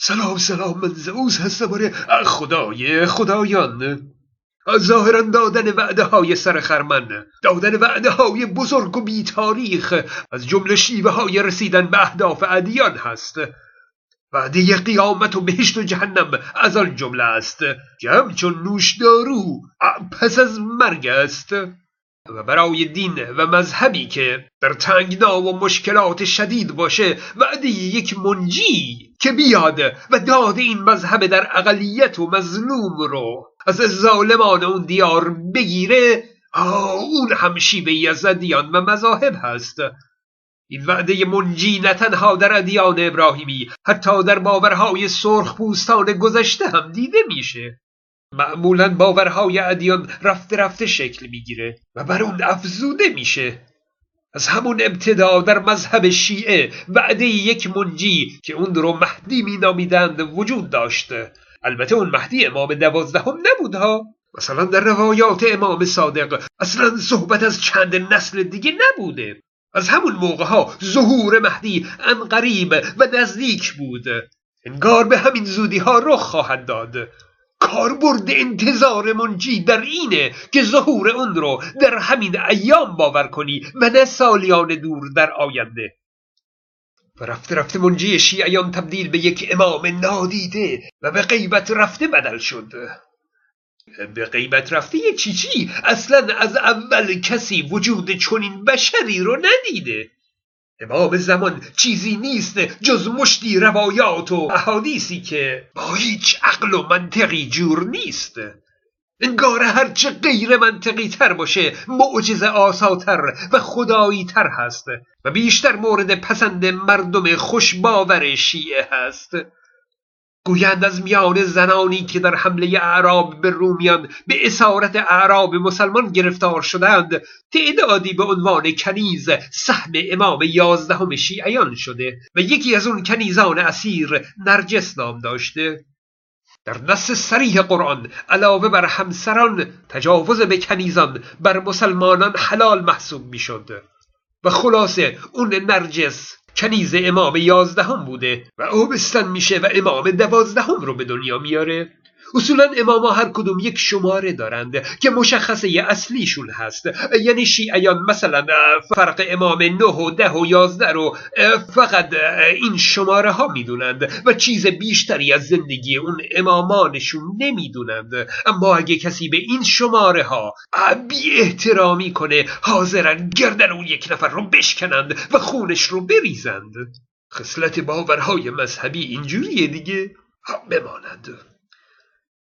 سلام سلام من زئوس هستم آره. خدای خدایان. ظاهرا دادن وعده های سر خرمن دادن وعده های بزرگ و بی تاریخ از جمله شیوه های رسیدن به اهداف ادیان هست. وعده قیامت و بهشت و جهنم از آن جمله است. که همچون نوشدارو پس از مرگ است. و برای دین و مذهبی که در تنگنا و مشکلات شدید باشه وعده یک منجی که بیاد و داد این مذهب در اقلیت و مظلوم رو از ظالمان اون دیار بگیره اون هم از ادیان و مذاهب هست. این وعده منجی نه تنها در ادیان ابراهیمی حتی در باورهای سرخ پوستان گذشته هم دیده میشه. معمولا باورهای ادیان رفته رفته شکل می‌گیره و بر اون افزوده میشه. از همون ابتدا در مذهب شیعه وعده یک منجی که اون رو مهدی مینامیدند وجود داشته. البته اون مهدی امام دوازدهم نبود ها مثلا در روایات امام صادق اصلا صحبت از چند نسل دیگه نبوده. از همون موقع ها ظهور مهدی قریب و نزدیک بود. انگار به همین زودی ها رخ خواهد داد. کاربرد انتظار منجی در اینه که ظهور اون رو در همین ایام باور کنی و نه سالیان دور در آینده. و رفته رفته منجی شیعیان تبدیل به یک امام نادیده و به غیبت رفته بدل شد. به غیبت رفته چی چی؟ اصلا از اول کسی وجود چنین بشری رو ندیده. امام زمان چیزی نیست جز مشتی روایات و احادیثی که با هیچ عقل و منطقی جور نیست. انگار هرچه غیر منطقی تر باشه معجزه آساتر و خدایی تر هست و بیشتر مورد پسند مردم خوشباور شیعه هست. گویند از میان زنانی که در حمله اعراب به رومیان به اسارت اعراب مسلمان گرفتار شدند تعدادی به عنوان کنیز سهم امام یازدهم شیعیان شده و یکی از اون کنیزان اسیر نرجس نام داشته. در نص سریح قرآن علاوه بر همسران تجاوز به کنیزان بر مسلمانان حلال محسوب می شد و خلاصه اون نرجس کنیز امام یازدهم بوده و آبستن میشه و امام دوازدهم رو به دنیا میاره. اصولا اماما هر کدوم یک شماره دارند که مشخصه اصلیشون هست. یعنی شیعیان مثلا فرق امام نه و ده و یازده رو فقط این شماره ها می‌دونند و چیز بیشتری از زندگی اون امامانشون نمی‌دونند. اما اگه کسی به این شماره ها بی احترامی کنه حاضرن گردن اون یک نفر رو بشکنند و خونش رو بریزند. خصلت باورهای مذهبی اینجوریه دیگه. بمانند.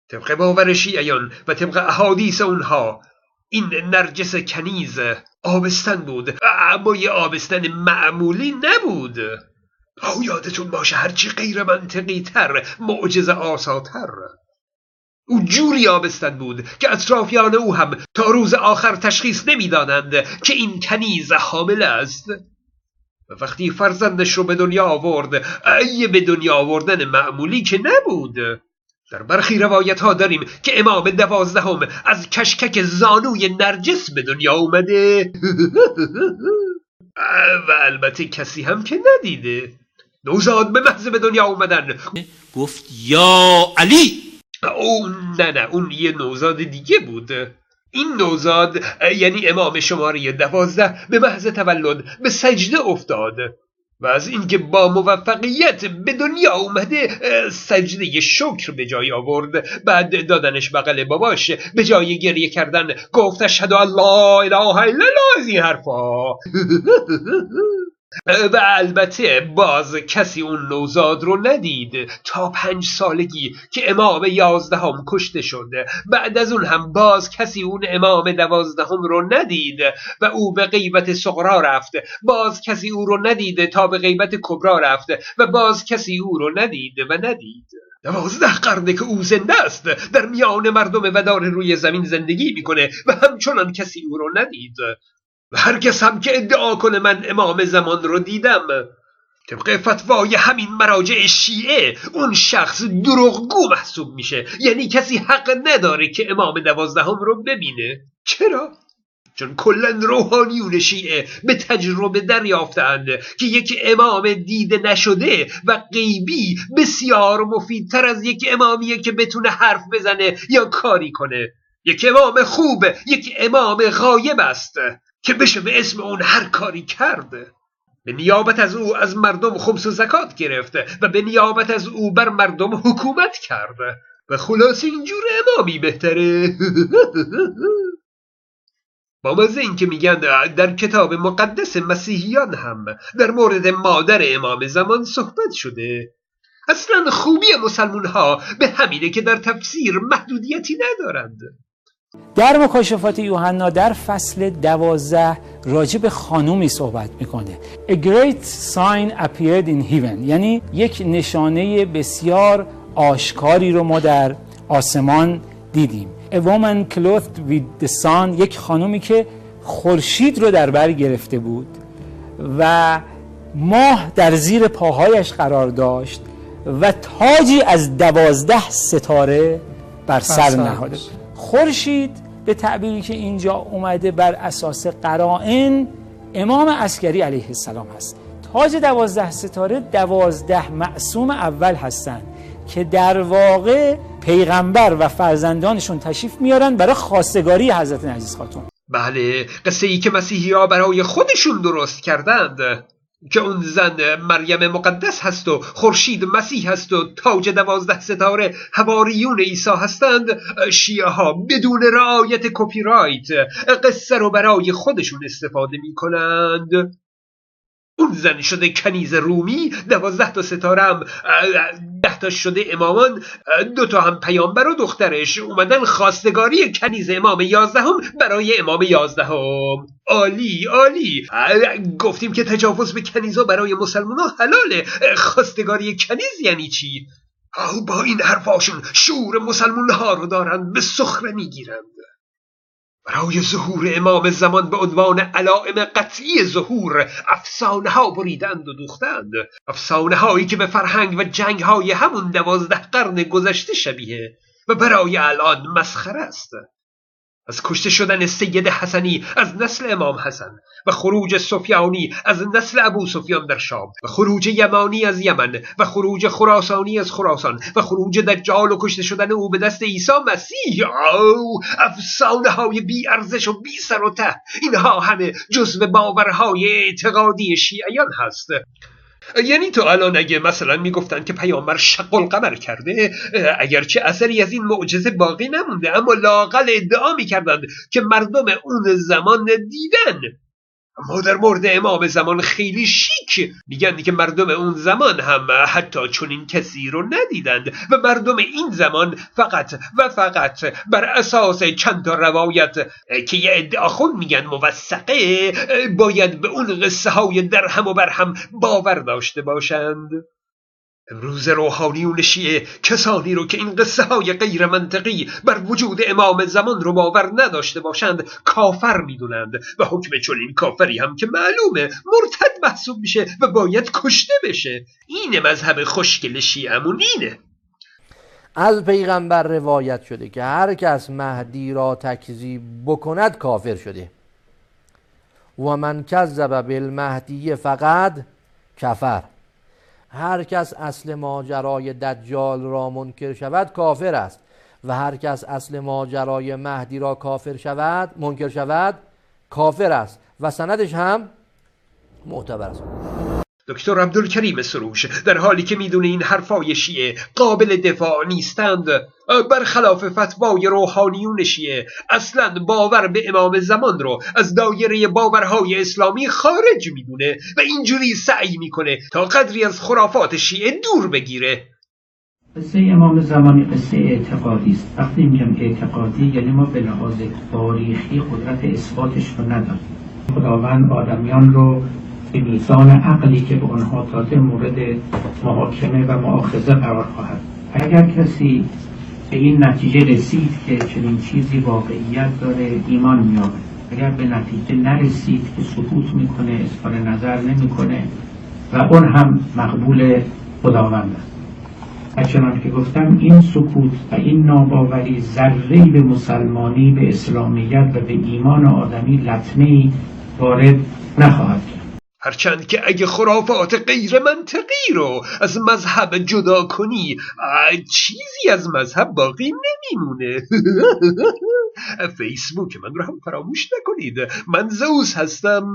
طبق باور شیعیان و طبق احادیث اونها این نرجس کنیز آبستن بود. اما یه آبستن معمولی نبود. او یادتون باشه هرچی غیر منطقی تر معجزه آساتر. او جوری آبستن بود که اطرافیان او هم تا روز آخر تشخیص نمی‌دادند که این کنیز حامل است. وقتی فرزندش رو به دنیا آورد ای به دنیا آوردن معمولی که نبود. در برخی روایت ها داریم که امام دوازدهم از کشکک زانوی نرجس به دنیا اومده. و البته کسی هم که ندیده. نوزاد به محض به دنیا اومدن. گفت یا علی! اون نه نه اون یه نوزاد دیگه بود. این نوزاد یعنی امام شماره دوازده به محض تولد به سجده افتاد. و از اینکه با موفقیت به دنیا اومده سجده شکر به جای آورد. بعد دادنش بغل باباش به جای گریه کردن گفت اشهد الله اله الا الله از این حرفا. و البته باز کسی اون نوزاد رو ندید تا پنج سالگی که امام یازدهم کشته شده بعد از اون هم باز کسی اون امام دوازدهم رو ندید و او به غیبت سقرا رفت. باز کسی او رو ندید تا به غیبت کبرا رفت و باز کسی او رو ندید و ندید. دوازده قرنه که او زنده است در میان مردم و دار روی زمین زندگی می‌کنه و همچنان کسی او رو ندید. و هر کس هم که ادعا کنه من امام زمان رو دیدم. طبق فتوای همین مراجع شیعه اون شخص دروغگو محسوب میشه. یعنی کسی حق نداره که امام دوازدهم رو ببینه. چرا؟ چون کلا روحانیون شیعه به تجربه دریافتند که یک امام دیده نشده و غیبی بسیار مفیدتر از یک امامیه که بتونه حرف بزنه یا کاری کنه. یک امام خوب یک امام غایب است. که بشه به اسم اون هر کاری کرد به نیابت از او از مردم خمس و زکات گرفت و به نیابت از او بر مردم حکومت کرد و خلاص اینجور امامی بهتره. با مزه این که میگن در کتاب مقدس مسیحیان هم در مورد مادر امام زمان صحبت شده. اصلا خوبی مسلمون ها به همینه که در تفسیر محدودیتی ندارند. در مکاشفات یوحنا در فصل دوازده راجع به خانومی صحبت می‌کنه. A great sign appeared in heaven. یعنی یک نشانه بسیار آشکاری رو ما در آسمان دیدیم. A woman clothed with the sun یک خانومی که خورشید رو در بر گرفته بود و ماه در زیر پاهایش قرار داشت و تاجی از دوازده ستاره بر سر نهاده خورشید به تعبیری که اینجا اومده بر اساس قرائن امام عسکری علیه السلام هست. تاج دوازده ستاره دوازده معصوم اول هستند که در واقع پیغمبر و فرزندانشون تشریف میارن برای خواستگاری حضرت نجیز خاتون بله قصه ای که مسیحی ها برای خودشون درست کردند. که اون زن مریم مقدس هست و خورشید مسیح هست و تاج دوازده ستاره هواریون عیسی هستند شیعه ها بدون رعایت کپی رایت قصه رو برای خودشون استفاده می کنند اون زن شده کنیز رومی دوازده تا ستاره هم ده تا شده امامان دو تا هم پیامبر و دخترش اومدن خواستگاری کنیز امام یازدهم برای امام یازدهم. عالی عالی. گفتیم که تجاوز به کنیزا برای مسلمان ها حلاله خواستگاری کنیز یعنی چی؟ با این حرفاشون شعور مسلمان ها رو دارن به سخره می‌گیرند. برای ظهور امام زمان به عنوان علائم قطعی ظهور افسانه ها بریدند و دوختند. افسانه هایی که به فرهنگ و جنگ های همون دوازده قرن گذشته شبیه و برای الان مسخره است. از کشته شدن سید حسنی از نسل امام حسن و خروج سفیانی از نسل ابو سفیان در شام و خروج یمانی از یمن و خروج خراسانی از خراسان و خروج دجال و کشته شدن او به دست عیسی مسیح. او افسانه های بی ارزش و بی سر و ته اینها همه جزو باورهای اعتقادی شیعیان هست. یعنی تو الان اگه مثلا می‌گفتن که پیامبر شق القمر کرده اگرچه اثری از این معجزه باقی نمونده اما لاقل ادعا می‌کردند که مردم اون زمان دیدن. اما در مورد امام زمان خیلی شیک. میگن که مردم اون زمان هم حتی چنین کسی رو ندیدند و مردم این زمان فقط و فقط بر اساس چند تا روایت که یه ادعاخون میگن موثقه باید به اون قصه های درهم و برهم باور داشته باشند. امروز روحانیون شیعه کسانی رو که این قصه های غیر منطقی بر وجود امام زمان رو باور نداشته باشند کافر می‌دونند. و حکم چنین کافری هم که معلومه مرتد محسوب میشه و باید کشته بشه. این مذهب خوشگل شیعمون اینه. از پیغمبر روایت شده که هر کس مهدی را تکذیب بکند کافر شده. و من کذب بالمهدی فقط کفر. هر کس اصل ماجرای دجال را منکر شود کافر است و هر کس اصل ماجرای مهدی را کافر شود منکر شود کافر است و سندش هم معتبر است. دکتر عبدالکریم سروش در حالی که می‌دونه این حرفای شیعه قابل دفاع نیستند برخلاف فتوای روحانیون شیعه اصلا باور به امام زمان رو از دایره باورهای اسلامی خارج می‌دونه و اینجوری سعی می‌کنه تا قدری از خرافات شیعه دور بگیره. قصه امام زمانی قصه اعتقادی است. وقتی میگم اعتقادی یعنی ما به لحاظ تاریخی قدرت اثباتش رو نداریم. خداوند آدمیان رو میزان عقلی که به آنها داده مورد محاکمه و معاخذه قرار خواهد. اگر کسی به این نتیجه رسید که چنین چیزی واقعیت داره ایمان میابه اگر به نتیجه نرسید که سکوت می‌کنه اظهار نظر نمی‌کنه و اون هم مقبول خداوند است. و چنان که گفتم این سکوت و این ناباوری ذره به مسلمانی به اسلامیت و به ایمان آدمی لطمه وارد نخواهد کرد. هرچند که اگه خرافات غیر منطقی رو از مذهب جدا کنی چیزی از مذهب باقی نمیمونه. فیسبوک من رو هم فراموش نکنید. من زوس هستم.